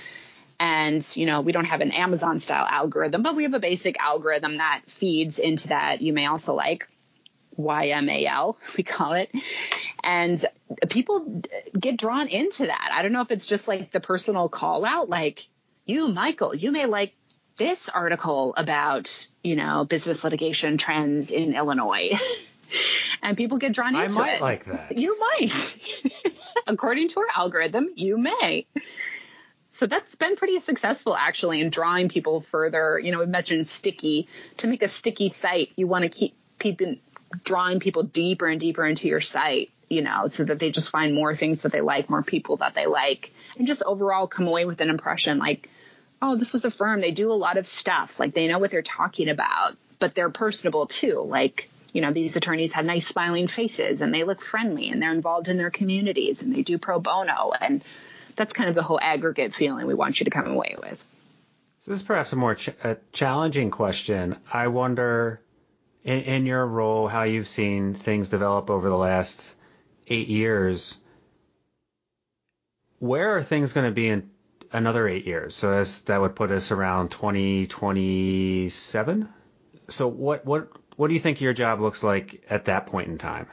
And, you know, we don't have an Amazon style algorithm, but we have a basic algorithm that feeds into that. You may also like YMAL, we call it. And people get drawn into that. I don't know if it's just like the personal call out, like, you, Michael, you may like this article about, you know, business litigation trends in Illinois. and people get drawn into it. I might it. like that. You might. According to our algorithm, you may. So that's been pretty successful actually in drawing people further. You know, we mentioned sticky. To make a sticky site, you want to keep people drawing people deeper and deeper into your site, you know, so that they just find more things that they like, more people that they like, and just overall come away with an impression like, oh, this is a firm. They do a lot of stuff. Like they know what they're talking about, but they're personable too. Like, you know, these attorneys have nice smiling faces and they look friendly and they're involved in their communities and they do pro bono. And that's kind of the whole aggregate feeling we want you to come away with. So this is perhaps a more ch- a challenging question. I wonder, in, in your role, how you've seen things develop over the last eight years. Where are things going to be in another eight years? So as that would put us around 2027. So what what what do you think your job looks like at that point in time?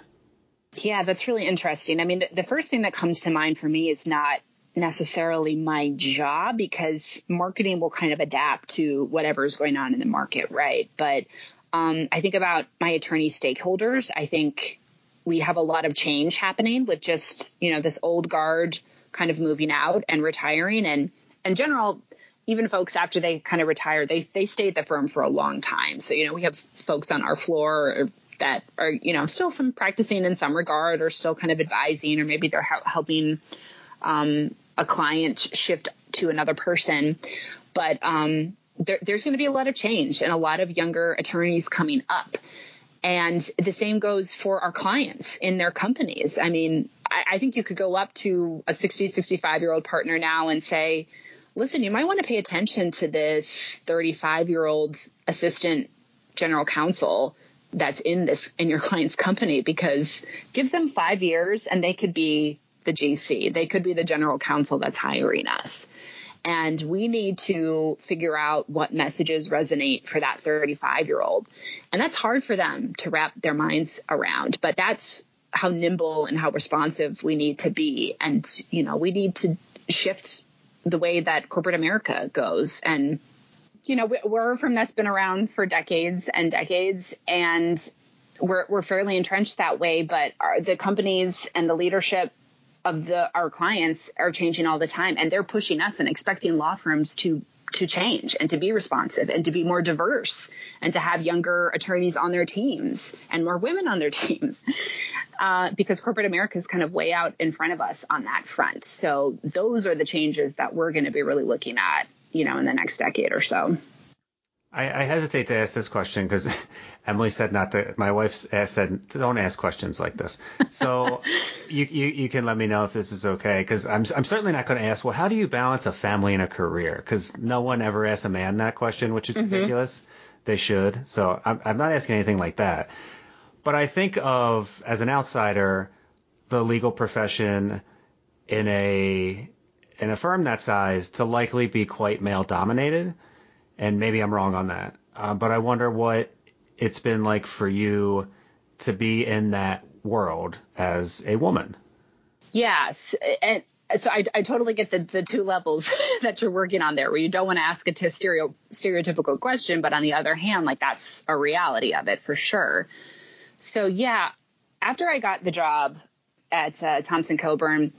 Yeah, that's really interesting. I mean, the, the first thing that comes to mind for me is not necessarily my job because marketing will kind of adapt to whatever is going on in the market, right? But um, I think about my attorney stakeholders. I think we have a lot of change happening with just you know this old guard kind of moving out and retiring, and in general, even folks after they kind of retire, they they stay at the firm for a long time. So you know we have folks on our floor that are you know still some practicing in some regard, or still kind of advising, or maybe they're helping um, a client shift to another person. But um, there, there's going to be a lot of change and a lot of younger attorneys coming up. And the same goes for our clients in their companies. I mean, I, I think you could go up to a 60, 65 year old partner now and say, listen, you might want to pay attention to this 35 year old assistant general counsel that's in this in your client's company because give them five years and they could be the GC. They could be the general counsel that's hiring us. And we need to figure out what messages resonate for that 35 year old. And that's hard for them to wrap their minds around, but that's how nimble and how responsive we need to be. And, you know, we need to shift the way that corporate America goes. And, you know, we're a firm that's been around for decades and decades. And we're, we're fairly entrenched that way, but our, the companies and the leadership of the our clients are changing all the time and they're pushing us and expecting law firms to to change and to be responsive and to be more diverse and to have younger attorneys on their teams and more women on their teams uh, because corporate America is kind of way out in front of us on that front. So those are the changes that we're going to be really looking at, you know, in the next decade or so. I, I hesitate to ask this question because Emily said not to. My wife said don't ask questions like this. So you, you you can let me know if this is okay because I'm I'm certainly not going to ask. Well, how do you balance a family and a career? Because no one ever asks a man that question, which is mm-hmm. ridiculous. They should. So I'm I'm not asking anything like that. But I think of as an outsider, the legal profession in a in a firm that size to likely be quite male dominated and maybe I'm wrong on that. Uh, but I wonder what it's been like for you to be in that world as a woman. Yes, and so I, I totally get the, the two levels that you're working on there, where you don't want to ask a t- stereo, stereotypical question, but on the other hand, like that's a reality of it for sure. So yeah, after I got the job at uh, Thompson Coburn,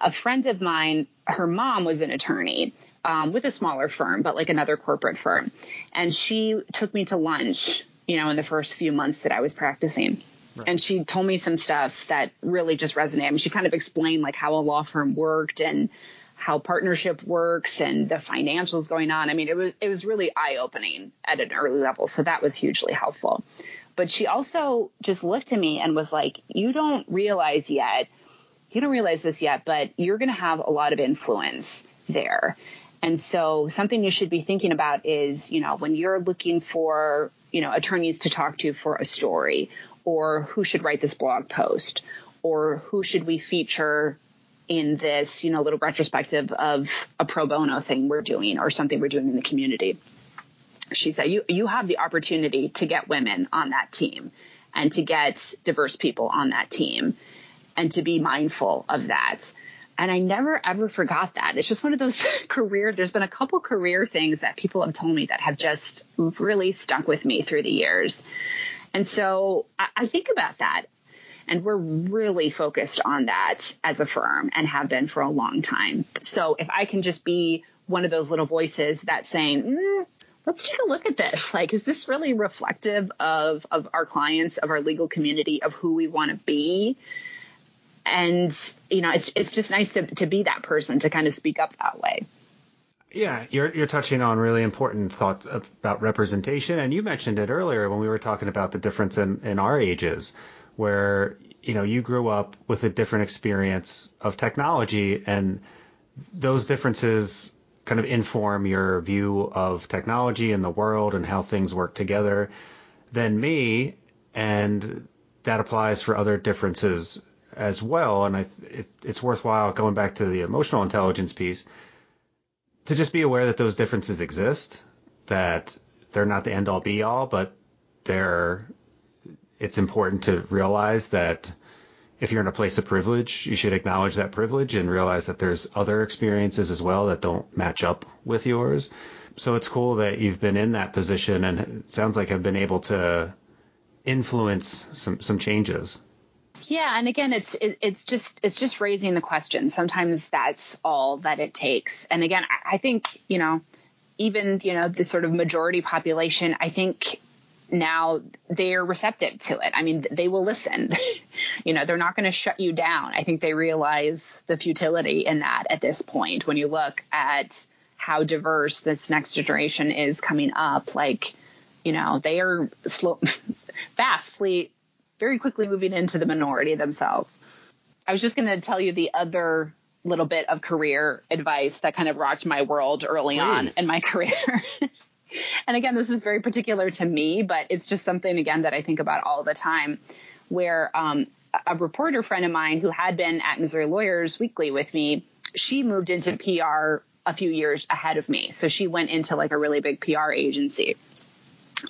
a friend of mine, her mom was an attorney, um, with a smaller firm, but like another corporate firm. And she took me to lunch, you know, in the first few months that I was practicing. Right. And she told me some stuff that really just resonated. I mean, she kind of explained like how a law firm worked and how partnership works and the financials going on. I mean, it was it was really eye opening at an early level. So that was hugely helpful. But she also just looked at me and was like, "You don't realize yet, you don't realize this yet, but you're going to have a lot of influence there." And so something you should be thinking about is, you know, when you're looking for, you know, attorneys to talk to for a story or who should write this blog post or who should we feature in this, you know, little retrospective of a pro bono thing we're doing or something we're doing in the community. She said, you, you have the opportunity to get women on that team and to get diverse people on that team and to be mindful of that. And I never ever forgot that. It's just one of those career, there's been a couple career things that people have told me that have just really stuck with me through the years. And so I, I think about that. And we're really focused on that as a firm and have been for a long time. So if I can just be one of those little voices that's saying, mm, let's take a look at this. Like, is this really reflective of, of our clients, of our legal community, of who we want to be? And, you know, it's, it's just nice to, to be that person to kind of speak up that way. Yeah, you're you're touching on really important thoughts about representation, and you mentioned it earlier when we were talking about the difference in, in our ages, where you know you grew up with a different experience of technology, and those differences kind of inform your view of technology and the world and how things work together than me, and that applies for other differences as well. And I, it, it's worthwhile going back to the emotional intelligence piece to just be aware that those differences exist, that they're not the end all be all, but they're it's important to realize that if you're in a place of privilege, you should acknowledge that privilege and realize that there's other experiences as well that don't match up with yours. So it's cool that you've been in that position and it sounds like have been able to influence some some changes. Yeah, and again, it's it, it's just it's just raising the question. Sometimes that's all that it takes. And again, I, I think you know, even you know the sort of majority population, I think now they're receptive to it. I mean, they will listen. you know, they're not going to shut you down. I think they realize the futility in that at this point. When you look at how diverse this next generation is coming up, like, you know, they are slow, vastly very quickly moving into the minority themselves. I was just going to tell you the other little bit of career advice that kind of rocked my world early Please. on in my career. and again, this is very particular to me, but it's just something, again, that I think about all the time where um, a reporter friend of mine who had been at Missouri Lawyers Weekly with me, she moved into PR a few years ahead of me. So she went into like a really big PR agency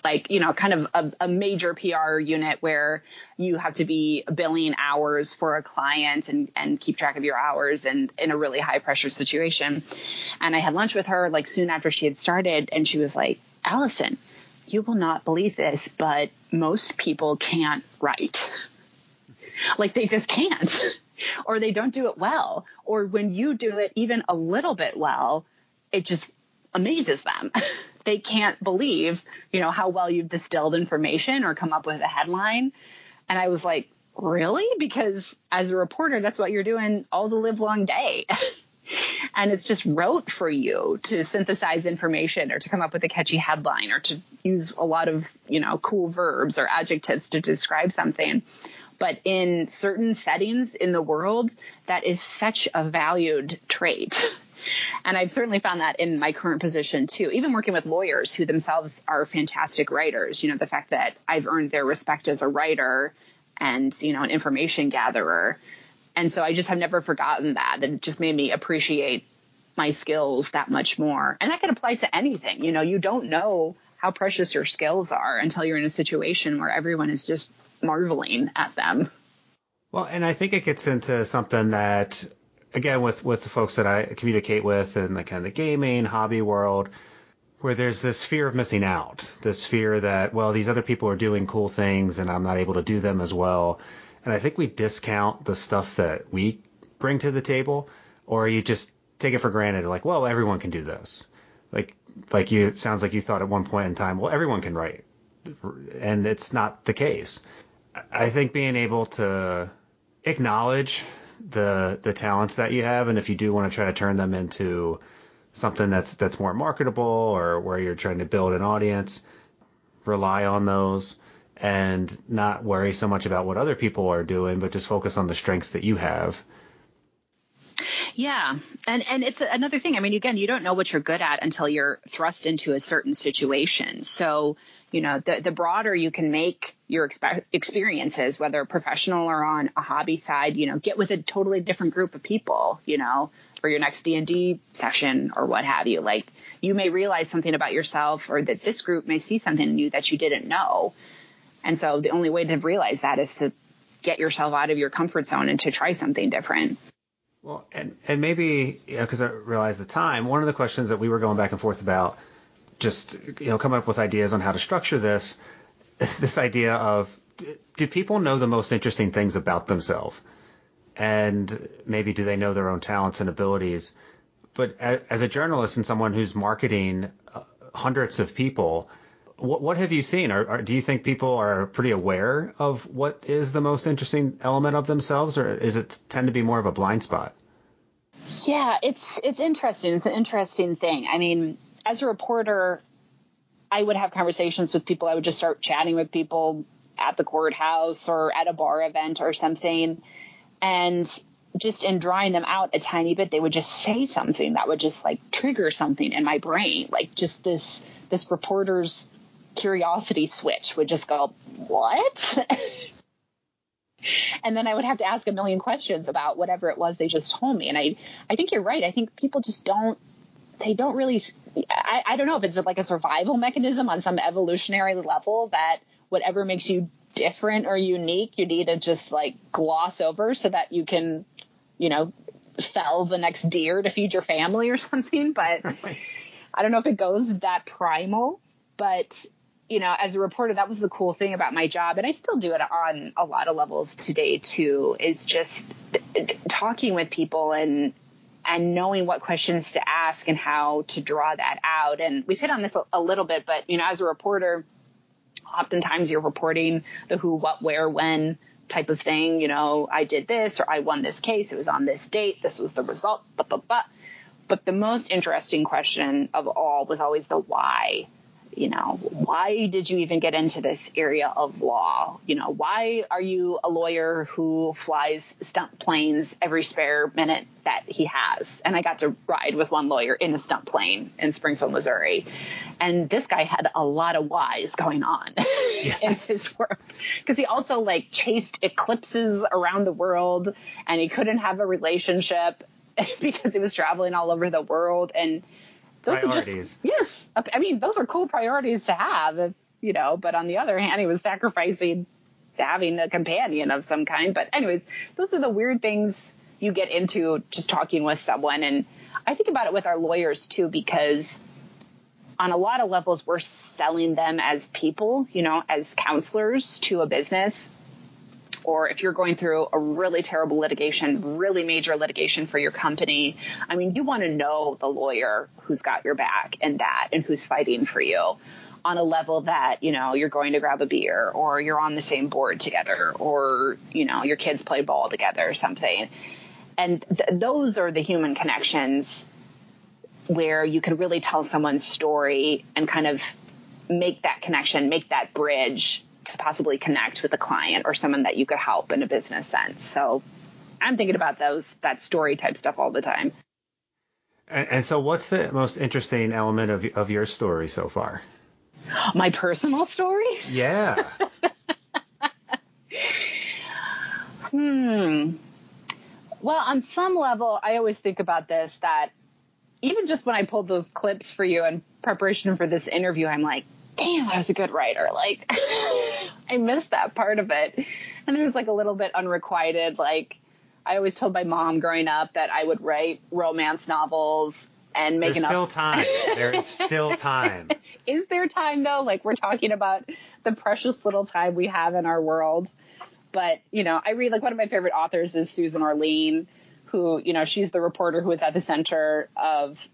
like you know kind of a, a, major pr unit where you have to be billing hours for a client and and keep track of your hours and in a really high pressure situation. And i had lunch with her like soon after she had started and she was like allison you will not believe this but most people can't write. Like they just can't. Or they don't do it well. Or when you do it even a little bit well it just amazes them they can't believe, you know, how well you've distilled information or come up with a headline. And I was like, really? Because as a reporter, that's what you're doing all the live long day. and it's just rote for you to synthesize information or to come up with a catchy headline or to use a lot of, you know, cool verbs or adjectives to describe something. But in certain settings in the world, that is such a valued trait. And I've certainly found that in my current position too, even working with lawyers who themselves are fantastic writers. You know, the fact that I've earned their respect as a writer and, you know, an information gatherer. And so I just have never forgotten that. That just made me appreciate my skills that much more. And that can apply to anything. You know, you don't know how precious your skills are until you're in a situation where everyone is just marveling at them. Well, and I think it gets into something that again with with the folks that I communicate with in the kind of the gaming hobby world, where there's this fear of missing out, this fear that well these other people are doing cool things and I'm not able to do them as well, and I think we discount the stuff that we bring to the table, or you just take it for granted like well everyone can do this, like like you it sounds like you thought at one point in time well everyone can write, and it's not the case. I think being able to acknowledge the the talents that you have, and if you do want to try to turn them into something that's that's more marketable or where you're trying to build an audience, rely on those and not worry so much about what other people are doing, but just focus on the strengths that you have. Yeah. And and it's another thing. I mean, again, you don't know what you're good at until you're thrust into a certain situation. So, you know, the the broader you can make your exp- experiences, whether professional or on a hobby side, you know, get with a totally different group of people, you know, for your next D&D session or what have you. Like you may realize something about yourself or that this group may see something in you that you didn't know. And so the only way to realize that is to get yourself out of your comfort zone and to try something different. Well, and, and maybe, because you know, I realized the time, one of the questions that we were going back and forth about, just, you know, coming up with ideas on how to structure this, this idea of do people know the most interesting things about themselves? And maybe do they know their own talents and abilities? But as a journalist and someone who's marketing uh, hundreds of people, what, what have you seen? Are, are, do you think people are pretty aware of what is the most interesting element of themselves, or is it tend to be more of a blind spot? Yeah, it's it's interesting. It's an interesting thing. I mean, as a reporter, I would have conversations with people. I would just start chatting with people at the courthouse or at a bar event or something, and just in drawing them out a tiny bit, they would just say something that would just like trigger something in my brain, like just this this reporter's curiosity switch would just go, what? and then I would have to ask a million questions about whatever it was they just told me. And I, I think you're right. I think people just don't, they don't really, I, I don't know if it's like a survival mechanism on some evolutionary level that whatever makes you different or unique, you need to just like gloss over so that you can, you know, fell the next deer to feed your family or something. But I don't know if it goes that primal, but you know, as a reporter, that was the cool thing about my job. And I still do it on a lot of levels today too, is just talking with people and, and knowing what questions to ask and how to draw that out. And we've hit on this a, little bit, but you know, as a reporter, oftentimes you're reporting the who, what, where, when type of thing. You know, I did this or I won this case. It was on this date. This was the result. Blah, blah, blah. But the most interesting question of all was always the why you know, why did you even get into this area of law? You know, why are you a lawyer who flies stunt planes every spare minute that he has? And I got to ride with one lawyer in a stunt plane in Springfield, Missouri. And this guy had a lot of whys going on yes. in his work because he also like chased eclipses around the world and he couldn't have a relationship because he was traveling all over the world and those priorities. are just yes. I mean, those are cool priorities to have, if, you know. But on the other hand, he was sacrificing having a companion of some kind. But anyways, those are the weird things you get into just talking with someone, and I think about it with our lawyers too because on a lot of levels we're selling them as people, you know, as counselors to a business or if you're going through a really terrible litigation, really major litigation for your company, I mean, you want to know the lawyer who's got your back and that and who's fighting for you on a level that, you know, you're going to grab a beer or you're on the same board together or, you know, your kids play ball together or something. And th- those are the human connections where you can really tell someone's story and kind of make that connection, make that bridge to possibly connect with a client or someone that you could help in a business sense. So I'm thinking about those, that story type stuff all the time. And, and so what's the most interesting element of, of your story so far? My personal story? Yeah. hmm. Well, on some level, I always think about this that even just when I pulled those clips for you in preparation for this interview, I'm like, damn, I was a good writer. Like, I missed that part of it. And it was like a little bit unrequited. Like, I always told my mom growing up that I would write romance novels and make There's enough. still time. There is still time. is there time though? Like, we're talking about the precious little time we have in our world. But, you know, I read like one of my favorite authors is Susan Orlean, who, you know, she's the reporter who was at the center of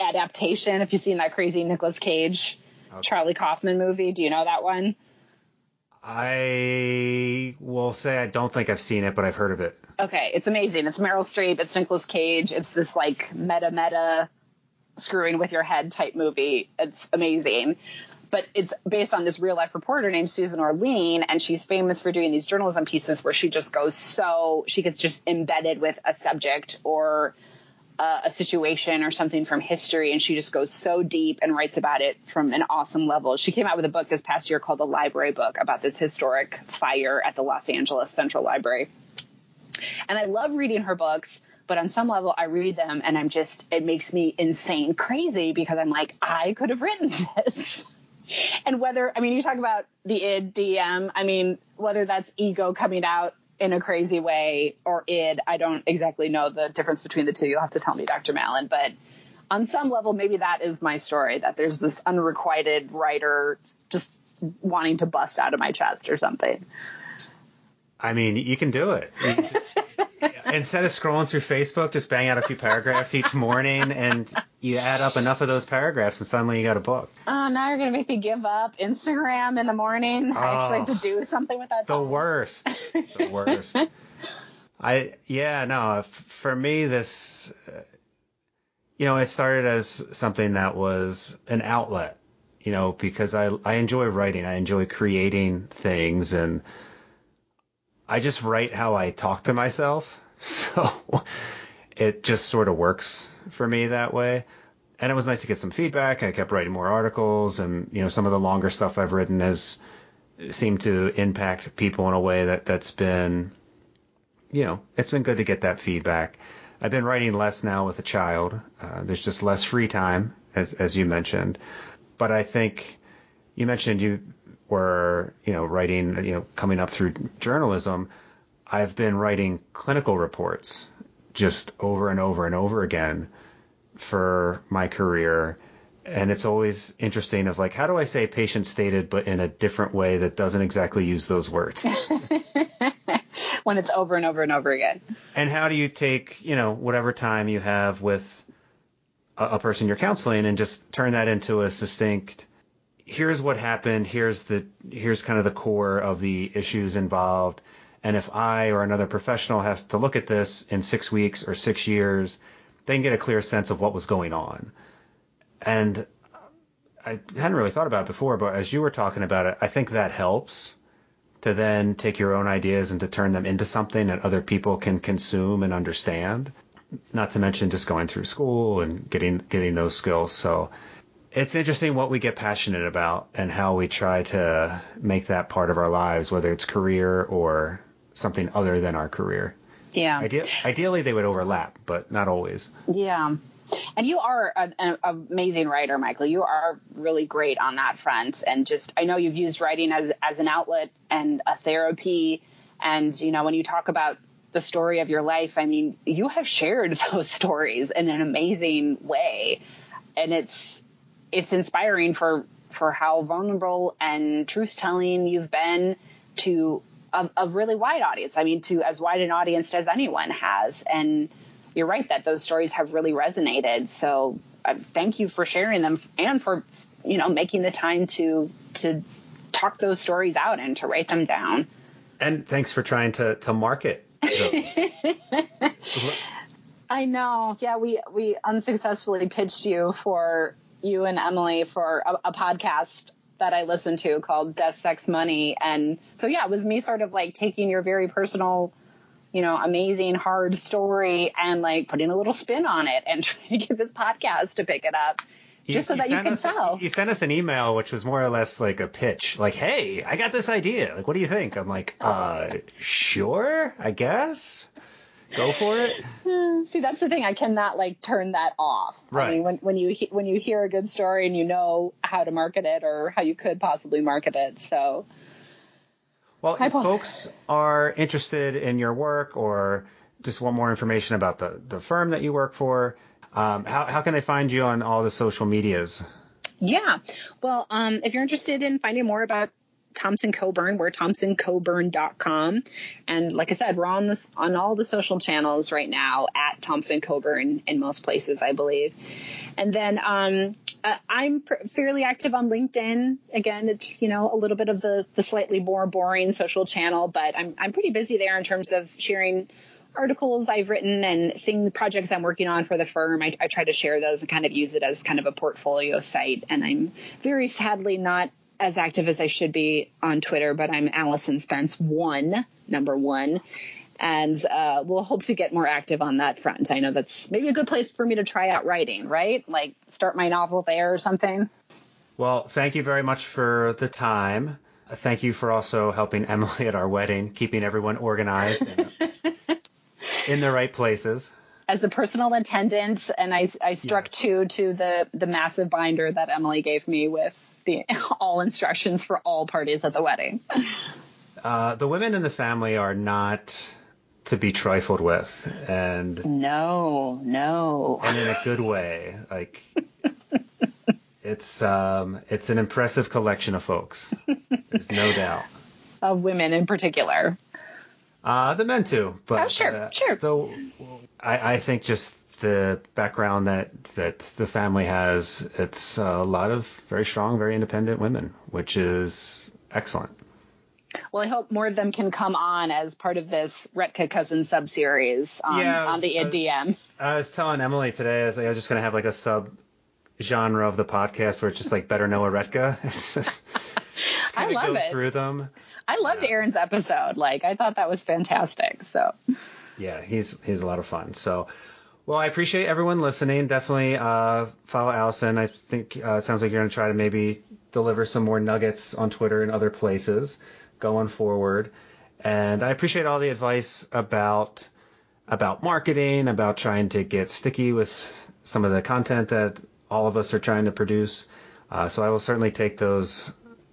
adaptation. If you've seen that crazy Nicolas Cage Okay. Charlie Kaufman movie. Do you know that one? I will say I don't think I've seen it, but I've heard of it. Okay, it's amazing. It's Meryl Streep. It's Nicolas Cage. It's this like meta meta screwing with your head type movie. It's amazing. But it's based on this real life reporter named Susan Orlean, and she's famous for doing these journalism pieces where she just goes so she gets just embedded with a subject or uh, a situation or something from history, and she just goes so deep and writes about it from an awesome level. She came out with a book this past year called The Library Book about this historic fire at the Los Angeles Central Library. And I love reading her books, but on some level, I read them and I'm just, it makes me insane crazy because I'm like, I could have written this. and whether, I mean, you talk about the id DM, I mean, whether that's ego coming out in a crazy way or id. I don't exactly know the difference between the two. You'll have to tell me, Dr. Malin. But on some level, maybe that is my story. That there's this unrequited writer just wanting to bust out of my chest or something. I mean, you can do it. Just, instead of scrolling through Facebook, just bang out a few paragraphs each morning, and you add up enough of those paragraphs, and suddenly you got a book. Oh, now you're gonna make me give up Instagram in the morning. Oh, I actually have to oh. do something with that. The worst. The worst. I yeah no. For me, this uh, you know, it started as something that was an outlet. You know, because I I enjoy writing, I enjoy creating things, and I just write how I talk to myself. So it just sort of works for me that way. And it was nice to get some feedback. I kept writing more articles, and you know, some of the longer stuff I've written has seemed to impact people in a way that that's been, you know, it's been good to get that feedback. I've been writing less now with a child. Uh, there's just less free time, as as you mentioned. But I think you mentioned you were, you know, writing, you know, coming up through journalism, I've been writing clinical reports just over and over and over again for my career. And it's always interesting of like, how do I say patient stated, but in a different way that doesn't exactly use those words? when it's over and over and over again. And how do you take, you know, whatever time you have with a, a person you're counseling and just turn that into a succinct here's what happened. Here's the here's kind of the core of the issues involved. And if I or another professional has to look at this in six weeks or six years, they can get a clear sense of what was going on. And I hadn't really thought about it before, but as you were talking about it, I think that helps to then take your own ideas and to turn them into something that other people can consume and understand. Not to mention just going through school and getting getting those skills. So it's interesting what we get passionate about and how we try to make that part of our lives, whether it's career or something other than our career. Yeah. Ide- ideally, they would overlap, but not always. Yeah. And you are an, an, amazing writer, Michael. You are really great on that front. And just, I know you've used writing as, as an outlet and a therapy. And, you know, when you talk about the story of your life, I mean, you have shared those stories in an amazing way. And it's, it's inspiring for for how vulnerable and truth telling you've been to a, a, really wide audience. I mean, to as wide an audience as anyone has. And you're right that those stories have really resonated. So uh, thank you for sharing them and for you know making the time to to talk those stories out and to write them down. And thanks for trying to to market I know. Yeah, we we unsuccessfully pitched you for you and Emily for a, a podcast that I listened to called Death, Sex, Money. And so, yeah, it was me sort of like taking your very personal, you know, amazing, hard story and like putting a little spin on it and trying to get this podcast to pick it up. You, just so that you can us, sell. You sent us an email, which was more or less like a pitch. Like, hey, I got this idea. Like, what do you think? I'm like, uh, sure, I guess go for it. See, that's the thing. I cannot like turn that off. Right. I mean, when, when you when you hear a good story and you know how to market it or how you could possibly market it, so. Well, if folks are interested in your work or just want more information about the, the firm that you work for, um, how, how can they find you on all the social medias? Yeah. Well, um, if you're interested in finding more about Thompson Coburn. We're thompsoncoburn.com. And like I said, we're on this on all the social channels right now at Thompson Coburn in most places, I believe. And then um, uh, I'm pr- fairly active on LinkedIn. Again, it's you know a little bit of the the slightly more boring social channel, but I'm I'm pretty busy there in terms of sharing articles I've written and thing projects I'm working on for the firm. I, I, try to share those and kind of use it as kind of a portfolio site. And I'm very sadly not as active as I should be on Twitter, but I'm Allison Spence one, number one. And uh, we'll hope to get more active on that front. I know that's maybe a good place for me to try out writing, right? Like start my novel there or something. Well, thank you very much for the time. Thank you for also helping Emily at our wedding, keeping everyone organized in the right places as a personal attendant, and I, I struck yes. two to the the massive binder that Emily gave me with the all instructions for all parties at the wedding. Uh, the women in the family are not to be trifled with, and no, no, and in a good way. Like it's um, it's an impressive collection of folks. There's no doubt. Of women in particular. Uh, the men too, but oh, sure, uh, sure. So I, I think just the background that that the family has, it's a lot of very strong, very independent women, which is excellent. Well, I hope more of them can come on as part of this Retka Cousin sub series on, yeah, on the DM. I was telling Emily today, I was, like, I was just going to have like a sub genre of the podcast where it's just like better know a Retka. It's just, just I love go it. through them. I loved yeah. Aaron's episode. Like I thought that was fantastic. So yeah, he's he's a lot of fun. So well, I appreciate everyone listening. Definitely uh, follow Allison. I think uh, it sounds like you're going to try to maybe deliver some more nuggets on Twitter and other places going forward. And I appreciate all the advice about about marketing, about trying to get sticky with some of the content that all of us are trying to produce. Uh, so I will certainly take those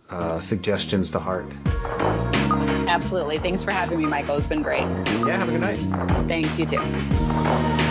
uh, suggestions to heart. Absolutely. Thanks for having me, Michael. It's been great. Yeah, have a good night. Thanks, you too.